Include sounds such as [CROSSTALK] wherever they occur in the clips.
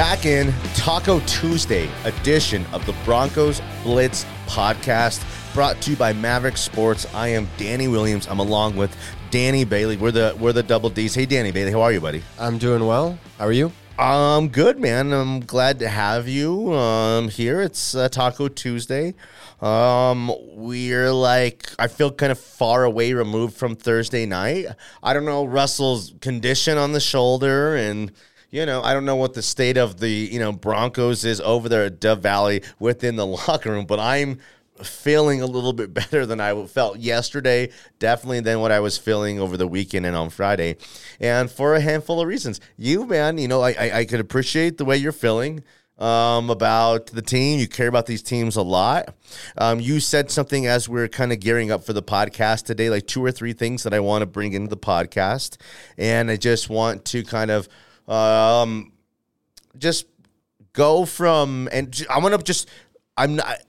back in Taco Tuesday edition of the Broncos Blitz podcast, brought to you by Maverick Sports. I am Danny Williams. I'm along with Danny Bailey. We're the we're the double D's. Hey, Danny Bailey, how are you, buddy? I'm doing well. How are you? I'm um, good, man. I'm glad to have you um here. It's uh, Taco Tuesday. Um, we're like I feel kind of far away removed from Thursday night. I don't know Russell's condition on the shoulder and you know, I don't know what the state of the, you know, Broncos is over there at Dove Valley within the [LAUGHS] locker room, but I'm feeling a little bit [LAUGHS] better than I felt yesterday, definitely than what I was feeling over the weekend and on Friday. And for a handful of reasons. You, man, you know, I, I, I could appreciate the way you're feeling. Um, about the team. You care about these teams a lot. Um, you said something as we are kind of gearing up for the podcast today, like two or three things that I want to bring into the podcast. And I just want to kind of um, just go from and j- I'm gonna just I'm not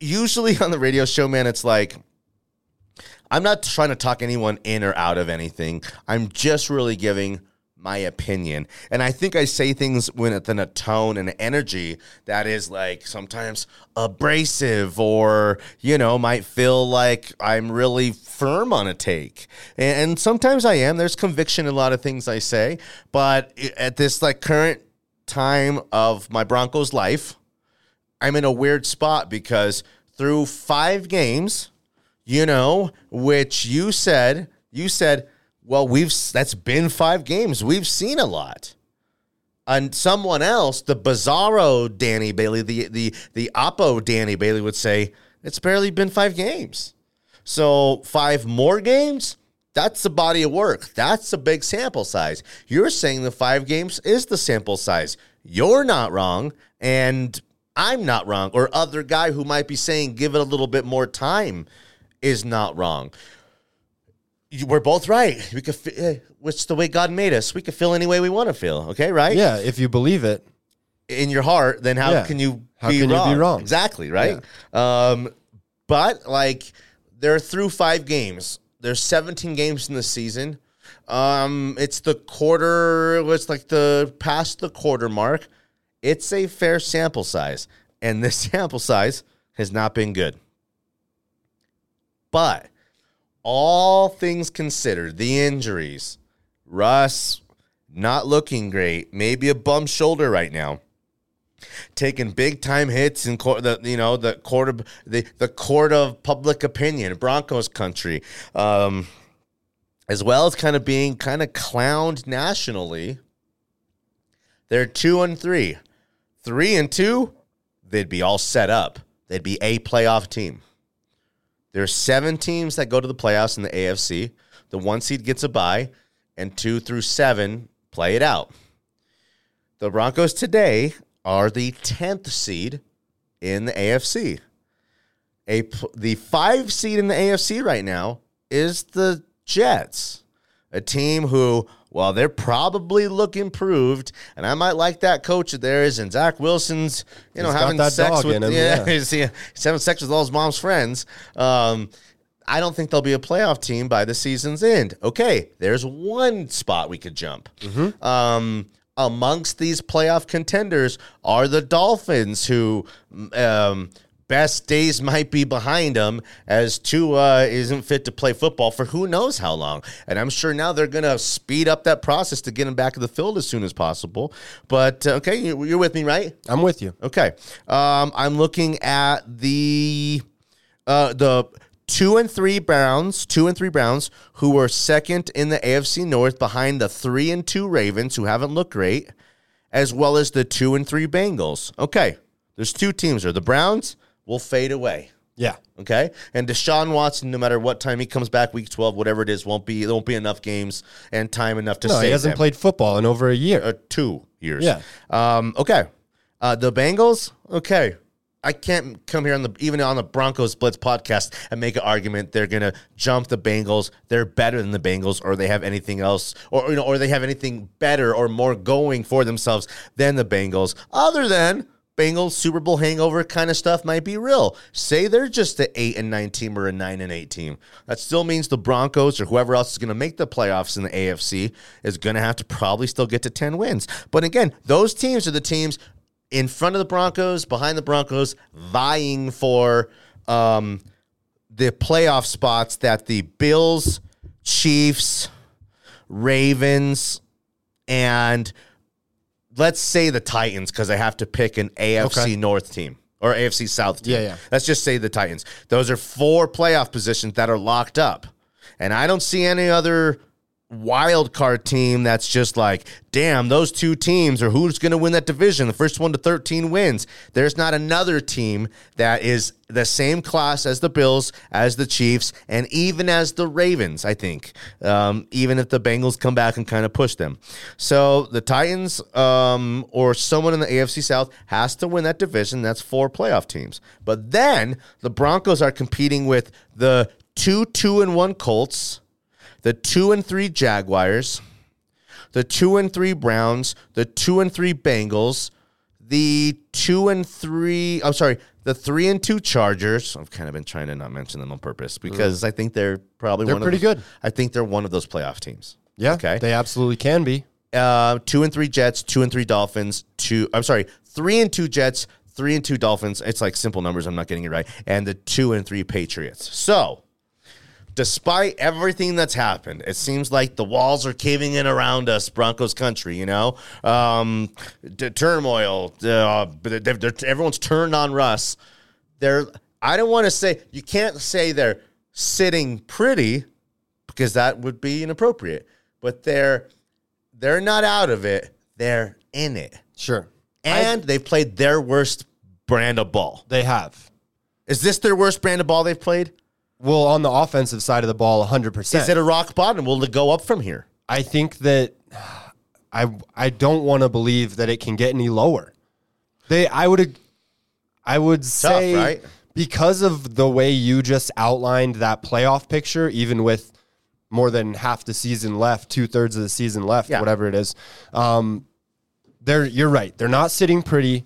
usually [LAUGHS] on the radio show, man. It's like I'm not trying to talk anyone in or out of anything. I'm just really giving my opinion. And I think I say things within a tone and energy that is like sometimes abrasive or, you know, might feel like I'm really firm on a take. And, and sometimes I am. There's conviction in a lot of things I say. But at this like current time of my Broncos life, I'm in a weird spot because through five games, you know, which you said, you said, well, we've that's been five games. We've seen a lot. And someone else, the bizarro Danny Bailey, the the the oppo Danny Bailey would say, it's barely been five games. So five more games, that's the body of work. That's a big sample size. You're saying the five games is the sample size. You're not wrong, and I'm not wrong. Or other guy who might be saying give it a little bit more time is not wrong you- we're both right. We could, fi- eh, it's the way God made us. We could feel any way we want to feel. Okay, right? Yeah, if you believe it. In your heart, then how Yeah. can you How be can you be wrong? wrong? Exactly, right? Um, but like they're through five games. There's 17 games in the season. Um, it's the quarter. It's like the past the quarter mark. It's a fair sample size, and this [LAUGHS] sample size has not been good. But all things considered, the injuries, Russ not looking great, maybe a bum shoulder right now. Taking big time hits in court, the you know the court of the the court of public opinion, Broncos country, um, as well as kind of being kind of clowned nationally. They're two and three, three and two. They'd be all set up. They'd be a playoff team. There's seven teams that go to the playoffs in the AFC. The one seed gets a bye, and two through seven play it out. The Broncos today are the 10th seed in the AFC. A, the five seed in the AFC right now is the Jets, a team who, well, they're probably look improved, and I might like that coach of theirs. And Zach Wilson's, you know, He's having sex with him, yeah, yeah. [LAUGHS] he's, he's having sex with all his mom's friends. Um, I don't think they'll be a playoff team by the season's end. Okay, there's one spot we could jump. Um, amongst these playoff contenders are the Dolphins, who um, best days might be behind them, as Tua isn't fit to play football for who knows how long. And I'm sure now they're going to speed up that process to get him back to the field as soon as possible. But uh, okay, you- you're with me, right? I'm with you. Okay. Um, I'm looking at the uh, the two and three Browns, two and three Browns, who were second in the AFC North behind the three and two Ravens, who haven't looked great, as well as the two and three Bengals. Okay. There's two teams there. The Browns will fade away. Yeah. Okay, and Deshaun Watson, no matter what time he comes back, week twelve, whatever it is, won't be there won't be enough games and time enough to No, he hasn't them played football in over a year. uh, two years. Yeah. Um, okay. Uh, the Bengals. Okay. I can't come here on the even on the Broncos Blitz podcast and make an argument they're gonna jump the Bengals. They're better than the Bengals, or they have anything else, or you know, or they have anything better or more going for themselves than the Bengals, other than Bengals Super Bowl hangover kind of stuff might be real. Say they're just an eight and nine team or a nine and eight team. That still means the Broncos or whoever else is going to make the playoffs in the AFC is going to have to probably still get to ten wins. But again, those teams are the teams in front of the Broncos, behind the Broncos, vying for um, the playoff spots that the Bills, Chiefs, Ravens, and let's say the Titans because I have to pick an AFC Okay. North team or AFC South team. Yeah, yeah. Let's just say the Titans. Those are four playoff positions that are locked up. And I don't see any other wild card team that's just like, damn, those two teams or who's going to win that division. The first one to 13 wins. There's not another team that is the same class as the Bills, as the Chiefs, and even as the Ravens, I think, um, even if the Bengals come back and kind of push them. So the Titans um, or someone in the AFC South has to win that division. That's four playoff teams. But then the Broncos are competing with the two, two, and one Colts the two and three Jaguars, the two and three Browns, the two and three Bengals, the two and three. I'm sorry, the three and two Chargers. I've kind of been trying to not mention them on purpose because I think they're probably They're one pretty of those- good. I think they're one of those playoff teams. Yeah. Okay. They absolutely can be. Uh, two and three Jets, two and three Dolphins, two. I'm sorry, three and two Jets, three and two Dolphins. It's like simple numbers. I'm not getting it right. And the two and three Patriots. So, despite everything that's happened, it seems like the walls are caving in around us, Broncos country. You know, um, the turmoil. Uh, they're, they're, everyone's turned on Russ. They're. I don't want to say you can't say they're sitting pretty because that would be inappropriate. But they're they're not out of it. They're in it. Sure. And they've played their worst brand of ball. They have. Is this their worst brand of ball they've played? Well, on the offensive side of the ball, 100%. Is it a rock bottom? Will it go up from here? I think that I I don't want to believe that it can get any lower. They I would I would say right? because of the way you just outlined that playoff picture, even with more than half the season left, two thirds of the season left, Yeah. whatever it is. Um, they're you're right. They're not sitting pretty,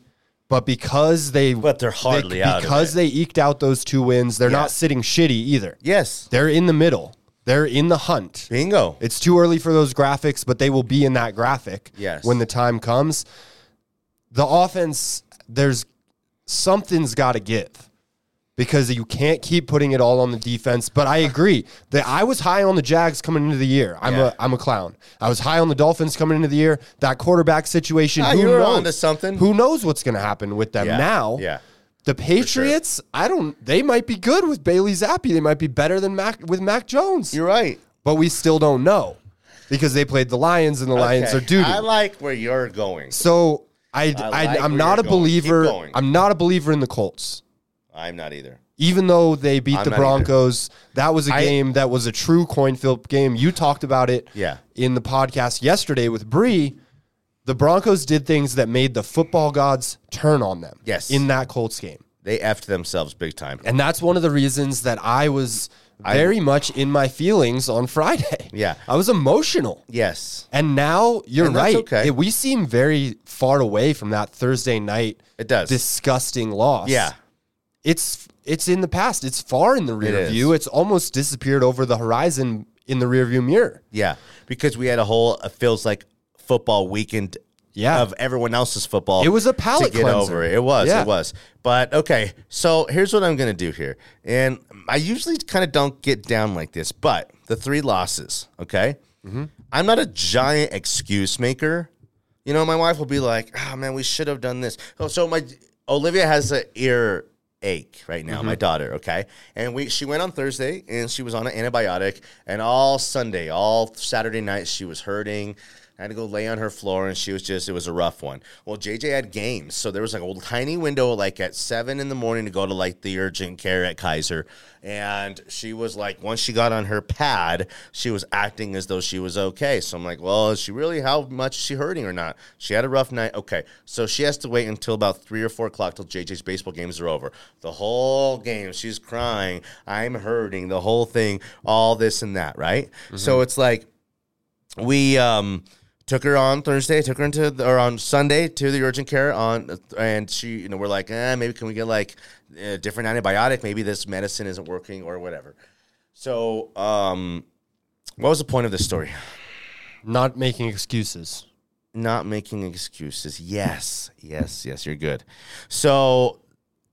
but because they But they're hardly they, out of because it. they eked out those two wins, they're not sitting shitty either. Yes. They're in the middle. They're in the hunt. Bingo. It's too early for those graphics, but they will be in that graphic Yes. when the time comes. The offense, there's something's got to give because you can't keep putting it all on the defense. But I agree that I was high on the Jags coming into the year. I'm Yeah. a I'm a clown. I was high on the Dolphins coming into the year. That quarterback situation, Ah, who you were knows? onto something. Who knows what's going to happen with them Yeah. now? Yeah. The Patriots, I don't. They might be good with Bailey Zappe. They might be better than Mac with Mac Jones You're right. but we still don't know because they played the Lions and the Lions are doo I like where you're going. So I, I, am not a believer. I'm not a believer in the Colts. I'm not either. Even though they beat I'm the not. Broncos, that was a I- game that was a true coin flip game. You talked about it Yeah. in the podcast yesterday with Bree. The Broncos did things that made the football gods turn on them. Yes. In that Colts game. They effed themselves big time. And that's one of the reasons that I was very much in my feelings on Friday. Yeah. [LAUGHS] I was emotional. Yes. And now you're And that's right. okay. It- we seem very far away from that Thursday night It does. disgusting loss. yeah. It's it's in the past. It's far in the rear is. view. It's almost disappeared over the horizon in the rear view mirror. Yeah. Because we had a whole, it feels like football weekend Yeah. of everyone else's football. It was a palate to get cleanser. over it. It was. Yeah. It was. But okay, so here's what I'm going to do here, and I usually kind of don't get down like this, but the three losses. Okay, Mm-hmm. I'm not a giant excuse maker. You know, my wife will be like, "Oh man, we should have done this." Oh, so my Olivia has an ear ache right now. Mm-hmm. My daughter, okay, and we she went on Thursday and she was on an antibiotic, and all Sunday, all Saturday night, she was hurting. I had to go lay on her floor, and she was just, it was a rough one. Well, JJ had games. So there was like a tiny window, like at seven in the morning, to go to like the urgent care at Kaiser. And she was like, once she got on her pad, she was acting as though she was okay. So I'm like, well, is she really, how much is she hurting or not? She had a rough night. Okay. So she has to wait until about three or four o'clock till JJ's baseball games are over. The whole game, she's crying. I'm hurting. The whole thing, all this and that, right? So it's like, we um took her on Thursday, took her into the, or on Sunday to the urgent care on, and she, you know, we're like, eh, maybe can we get like a different antibiotic? Maybe this medicine isn't working or whatever. So, um, what was the point of this story? Not making excuses. Not making excuses. Yes, yes, yes. You're good. So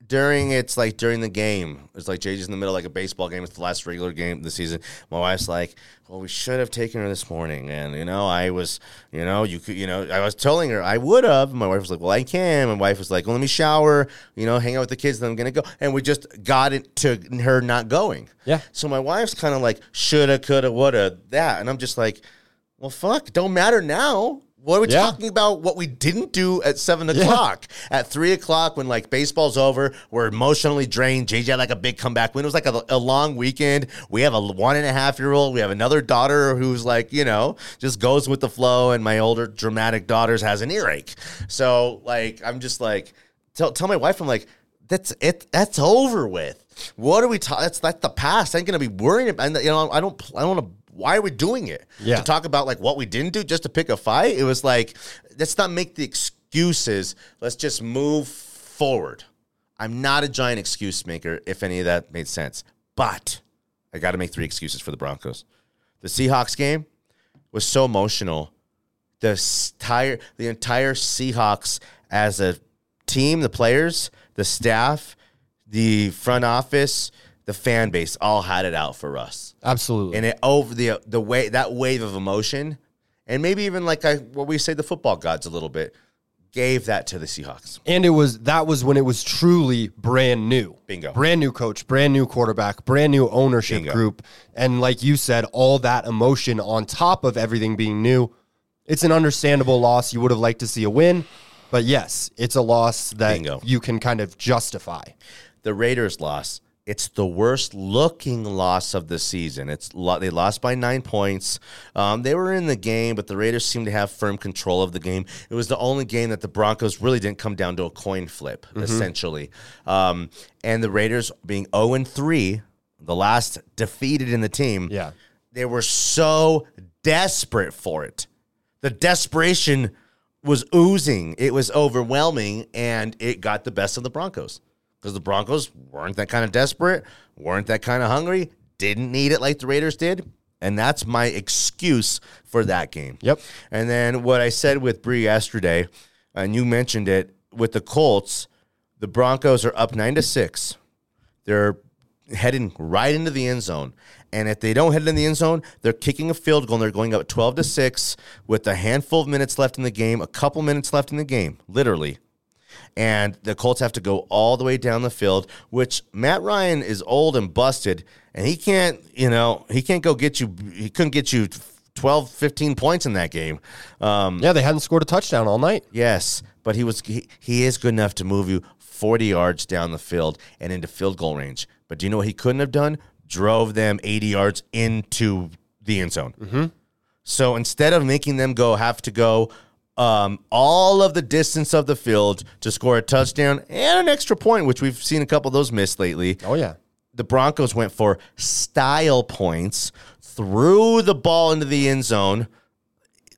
during it's like during the game, it's like JJ's in the middle like a baseball game. It's the last regular game of the season. My wife's like, "Well, we should have taken her this morning," and you know, I was, you know, you could, you know, I was telling her I would have. My wife was like, "Well, I can." My wife was like, "Well, let me shower, you know, hang out with the kids, then I'm gonna go." And we just got it to her not going. Yeah. So my wife's kind of like, "Shoulda, coulda, woulda," that, and I'm just like, "Well, fuck, don't matter now." What are we Yeah. talking about? What we didn't do at seven o'clock, at three o'clock when like baseball's over, we're emotionally drained. JJ had like a big comeback win. It was like a, a long weekend. We have a one and a half year old. We have another daughter who's like you know just goes with the flow, and my older dramatic daughters has an earache. So like I'm just like tell tell my wife I'm like that's it. That's over with. What are we talking? That's that's the past. I ain't gonna be worrying about. and, You know, I don't. I don't want to. Why are we doing it? Yeah. To talk about like what we didn't do just to pick a fight. It was like let's not make the excuses. Let's just move forward. I'm not a giant excuse maker. If any of that made sense, but I got to make three excuses for the Broncos. The Seahawks game was so emotional. The entire the entire Seahawks as a team, the players, the staff, the front office, the fan base all had it out for us Absolutely. and it over the the way that wave of emotion, and maybe even like I what we say the football gods a little bit gave that to the Seahawks. And it was that was when it was truly brand new. Bingo. Brand new coach, brand new quarterback, brand new ownership Bingo. group. And like you said, all that emotion on top of everything being new. It's an understandable loss. You would have liked to see a win. But yes, it's a loss that Bingo. you can kind of justify. The Raiders loss. It's the worst looking loss of the season. It's they lost by nine points. Um, they were in the game, but the Raiders seemed to have firm control of the game. It was the only game that the Broncos really didn't come down to a coin flip, essentially. Um, and the Raiders being zero and three, the last defeated in the team. Yeah. they were so desperate for it. The desperation was oozing. It was overwhelming, and it got the best of the Broncos because the Broncos weren't that kind of desperate, weren't that kind of hungry, didn't need it like the Raiders did. And that's my excuse for that game. Yep. And then what I said with Bree yesterday, and you mentioned it with the Colts, the Broncos are up nine to six. They're heading right into the end zone. And if they don't head in the end zone, they're kicking a field goal and they're going up 12 to 6 with a handful of minutes left in the game, a couple minutes left in the game, literally. And the Colts have to go all the way down the field, which Matt Ryan is old and busted, and he can't, you know, he can't go get you, he couldn't get you 12, 15 points in that game. Um, Yeah, they hadn't scored a touchdown all night. Yes, but he was he, he is good enough to move you 40 yards down the field and into field goal range. But do you know what he couldn't have done? Drove them 80 yards into the end zone. Mm-hmm. So instead of making them go have to go um, all of the distance of the field to score a touchdown and an extra point, which we've seen a couple of those missed lately Oh yeah. the Broncos went for style points, threw the ball into the end zone.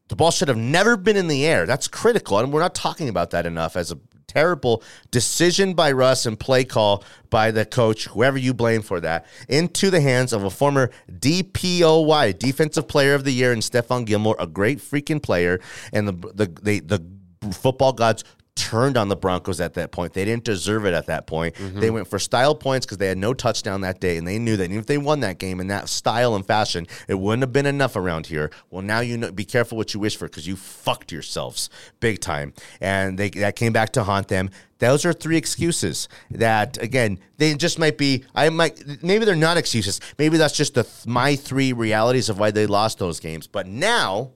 The ball should have never been in the air. That's critical. And we're not talking about that enough as a terrible decision by Russ and play call by the coach, whoever you blame for that, into the hands of a former DPOY, Defensive Player of the Year, and Stephon Gilmore, a great freaking player. And the the they, the football gods turned on the Broncos at that point. They didn't deserve it at that point. Mm-hmm. They went for style points because they had no touchdown that day, and they knew that even if they won that game in that style and fashion, it wouldn't have been enough around here. Well, now you know. Be careful what you wish for because you fucked yourselves big time, and they that came back to haunt them. Those are three excuses that again they just might be. I might maybe they're not excuses. Maybe that's just the my three realities of why they lost those games. But now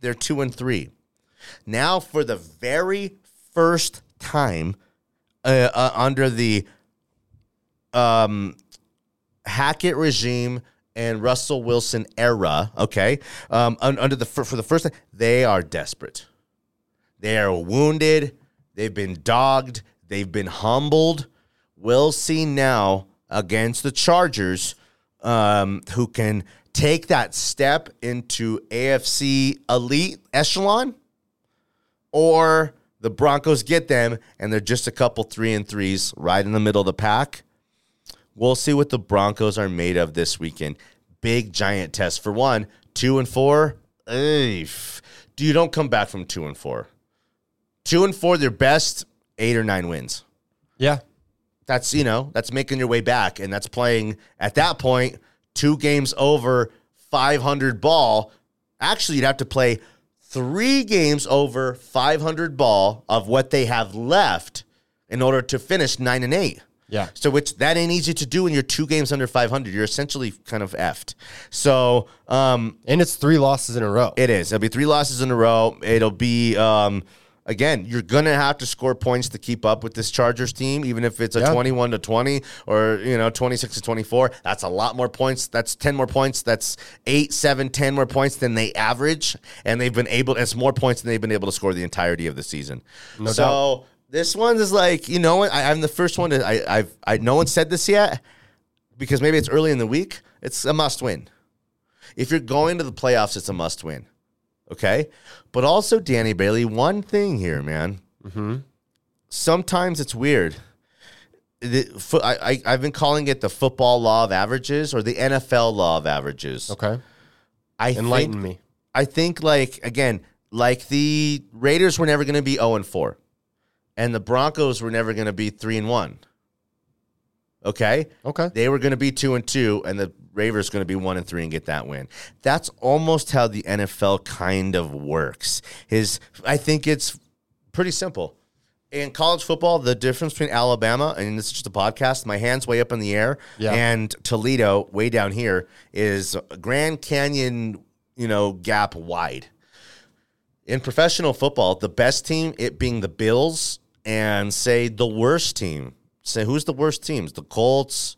they're two and three. Now, for the very first time uh, uh, under the um, Hackett regime and Russell Wilson era, okay, um, under the for, the first time, they are desperate. They are wounded. They've been dogged. They've been humbled. We'll see now against the Chargers, um, who can take that step into AFC elite echelon, or the Broncos get them and they're just a couple three and threes right in the middle of the pack. We'll see what the Broncos are made of this weekend. Big giant test for one, two and four. Ugh. You don't come back from two and four. Two and four, their best eight or nine wins. Yeah. That's you know that's making your way back, and that's playing at that point two games over 500 ball. Actually, you'd have to play three games over 500 ball of what they have left in order to finish nine and eight. Yeah. So which that ain't easy to do when you're two games under 500. You're essentially kind of effed. So um, And it's three losses in a row. it is. It'll be three losses in a row. It'll be um, again. You're gonna have to score points to keep up with this Chargers team, even if it's a Yeah. 21 to 20 or you know 26 to 24. That's a lot more points. That's 10 more points. That's eight, seven, 10 more points than they average, and they've been able. It's more points than they've been able to score the entirety of the season. No so. doubt. This one is like you know what I, I'm the first one to I I've I no one said this yet because maybe it's early in the week. It's a must win. If you're going to the playoffs, it's a must win. Okay. But also, Danny Bailey, one thing here, man. Mm-hmm. Sometimes it's weird. The, I, I, I've been calling it the football law of averages or the NFL law of averages. Okay. I Enlighten think, me. I think, like, again, like the Raiders were never going to be 0 and 4, and the Broncos were never going to be 3 and 1. Okay. Okay. They were going to be two and two, and the Ravers going to be one and three and get that win. That's almost how the NFL kind of works. Is I think it's pretty simple. In college football, the difference between Alabama and this is just a podcast. My hands way up in the air, Yeah. and Toledo way down here is Grand Canyon, you know, gap wide. In professional football, the best team, it being the Bills, and say the worst team. Say who's the worst teams? The Colts,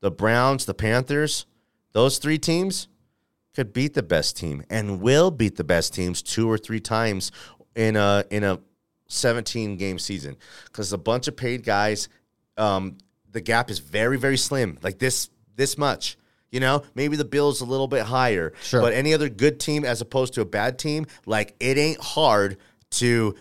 the Browns, the Panthers. Those three teams could beat the best team and will beat the best teams two or three times in a in a 17 game season because a bunch of paid guys. Um, the gap is very very slim, like this this much. You know, maybe the Bills a little bit higher, Sure. but any other good team as opposed to a bad team, like it ain't hard to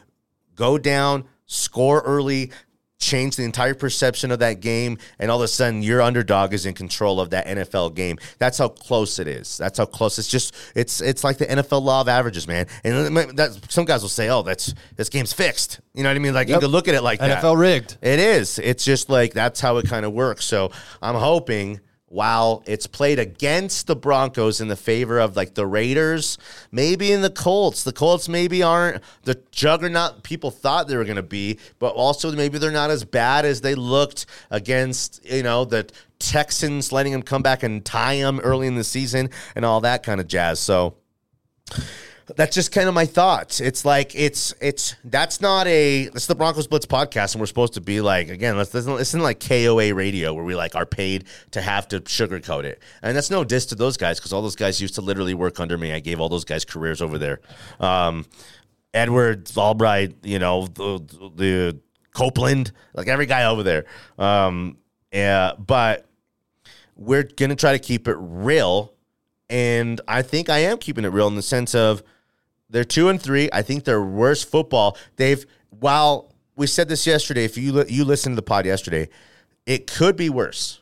go down, score early, change the entire perception of that game, and all of a sudden your underdog is in control of that NFL game. That's how close it is. That's how close. It's just it's it's like the NFL law of averages, man. And that, some guys will say, "Oh, that's this game's fixed." You know what I mean? Like you Yep. can look at it like that. NFL rigged. It is. It's just like that's how it kind of works. So I'm hoping while it's played against the Broncos in the favor of like the Raiders, maybe in the Colts. The Colts maybe aren't the juggernaut people thought they were going to be, but also maybe they're not as bad as they looked against, you know, the Texans letting them come back and tie them early in the season and all that kind of jazz. So that's just kind of my thoughts. It's like it's it's that's not a it's the Broncos Blitz podcast, and we're supposed to be like again. Let's this isn't like KOA radio where we like are paid to have to sugarcoat it, and that's no diss to those guys because all those guys used to literally work under me. I gave all those guys careers over there. Um, Edwards, Albright, you know the, the Copeland, like every guy over there. Um, yeah, but we're gonna try to keep it real, and I think I am keeping it real in the sense of they're two and three. I think they're worse football. They've while we said this yesterday. If you you listened to the pod yesterday, it could be worse.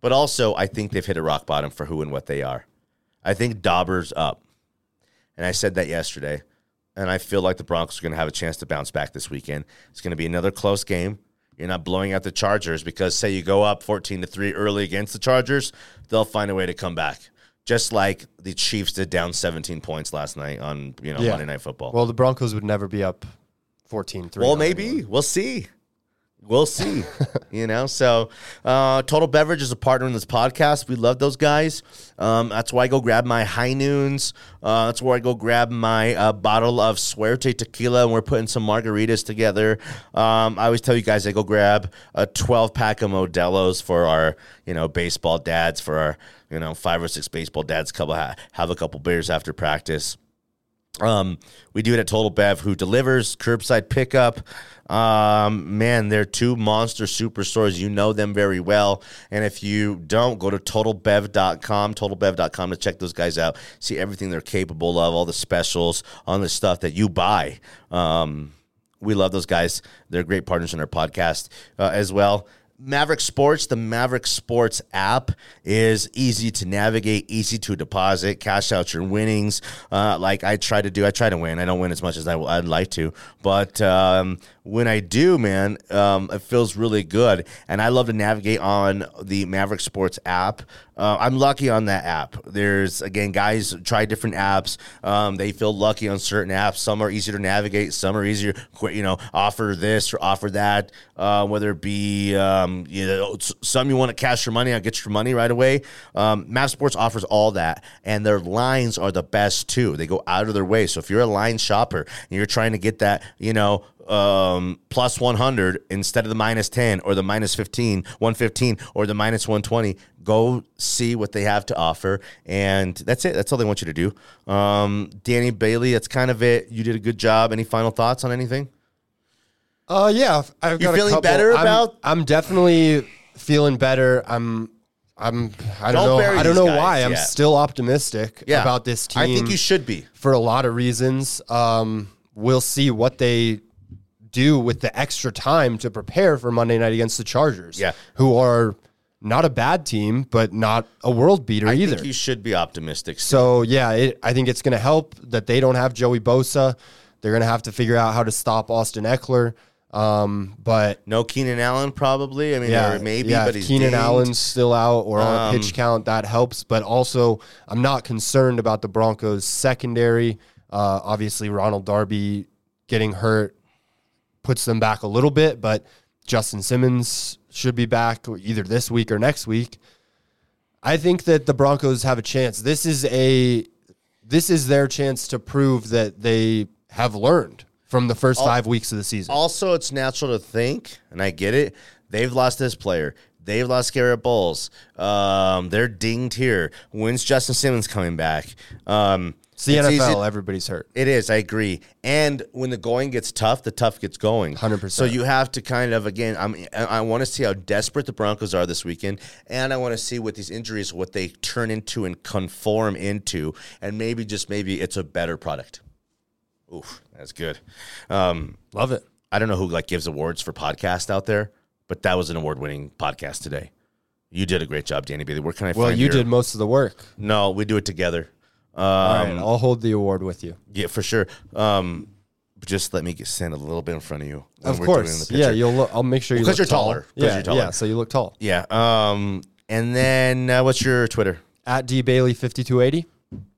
But also, I think they've hit a rock bottom for who and what they are. I think Dauber's up, and I said that yesterday. And I feel like the Broncos are going to have a chance to bounce back this weekend. It's going to be another close game. You're not blowing out the Chargers because say you go up 14 to 3 early against the Chargers, they'll find a way to come back. Just like the Chiefs did down 17 points last night on, you know, Yeah. Monday Night Football. Well, the Broncos would never be up 14 3. Well, maybe we'll see. We'll see. [LAUGHS] you know, so uh, Total Beverage is a partner in this podcast. We love those guys. Um, that's why I go grab my High Noons. Uh, that's where I go grab my uh, bottle of Suerte tequila, and we're putting some margaritas together. Um, I always tell you guys I go grab a 12 pack of Modelo's for our, you know, baseball dads, for our, you know, five or six baseball dads. Couple ha- have a couple beers after practice. Um, we do it at Total Bev, who delivers curbside pickup. Um, man, they're two monster superstores. You know them very well. And if you don't, go to totalbev.com, totalbev.com to check those guys out. See everything they're capable of, all the specials on the stuff that you buy. Um, we love those guys. They're great partners in our podcast uh, as well. Maverick Sports, the Maverick Sports app is easy to navigate, easy to deposit, cash out your winnings. Uh, like I try to do, I try to win. I don't win as much as I, would like to, but um, when I do, man, um, it feels really good. And I love to navigate on the Maverick Sports app. Uh, I'm lucky on that app. There's again, guys try different apps. Um, they feel lucky on certain apps. Some are easier to navigate. Some are easier. You know, offer this or offer that. Uh, whether it be um, you know, some you want to cash your money on, get your money right away. Um, Sports offers all that, and their lines are the best too. They go out of their way. So if you're a line shopper and you're trying to get that, you know, um, plus 100 instead of the minus 10 or the minus 15, 115 or the minus 120. Go see what they have to offer. And that's it. That's all they want you to do. Um, Danny Bailey, that's kind of it. You did a good job. Any final thoughts on anything? Uh, yeah. I've You got a feeling couple. better I'm- about- I'm definitely feeling better. I'm. I'm. I don't, Don't know. I don't know why. I'm still optimistic Yeah. about this team. I think you should be. for a lot of reasons. Um, we'll see what they do with the extra time to prepare for Monday night against the Chargers. Yeah. who are not a bad team, but not a world beater I either. think you should be optimistic. So yeah, it, I think it's going to help that they don't have Joey Bosa. They're going to have to figure out how to stop Austin Ekeler. Um, but no Keenan Allen, probably. I mean, yeah, maybe, yeah, but he's Keenan dinged. Allen's still out or on Um, a pitch count. That helps, but also I'm not concerned about the Broncos secondary. Uh, obviously, Ronald Darby getting hurt puts them back a little bit, but Justin Simmons should be back either this week or next week. I think that the Broncos have a chance. This is a this is their chance to prove that they have learned from the first five weeks of the season. Also, it's natural to think, and I get it. They've lost this player. They've lost Garett Bolles. Um, they're dinged here. When's Justin Simmons coming back? Um, it's the it's NFL. easy- everybody's hurt. It is, I agree. And when the going gets tough, the tough gets going. 100%. So you have to kind of again. I'm, I I want to see how desperate the Broncos are this weekend, and I want to see what these injuries, what they turn into and conform into, and maybe just maybe it's a better product. Oof, that's good. Um, Love it. I don't know who like gives awards for podcasts out there, but that was an award-winning podcast today. You did a great job, Danny Bailey. Where can I Well, find you your- did most of the work. No, we do it together. Um, All right, I'll hold the award with you. Yeah, for sure. Um, just let me get stand a little bit in front of you. Of course. the Yeah, you'll look, I'll make sure you Well, 'cause look you're tall. taller. Yeah, you're taller. yeah, so you look tall. Yeah. Um, and then uh, what's your Twitter? At D Bailey 5280.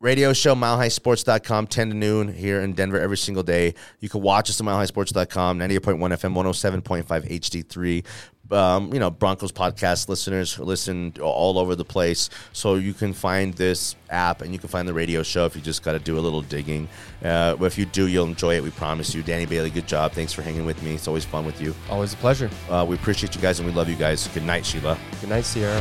Radio show, milehighsports.com, 10 to noon here in Denver every single day. You can watch us at milehighsports.com, 98.1 FM, 107.5 HD3. Um, you know, Broncos podcast listeners listen all over the place. So you can find this app and you can find the radio show if you just got to do a little digging. Uh, if you do, you'll enjoy it. We promise you. Danny Bailey, good job. Thanks for hanging with me. It's always fun with you. Always a pleasure. Uh, we appreciate you guys and we love you guys. Good night, Sheila. Good night, Sierra.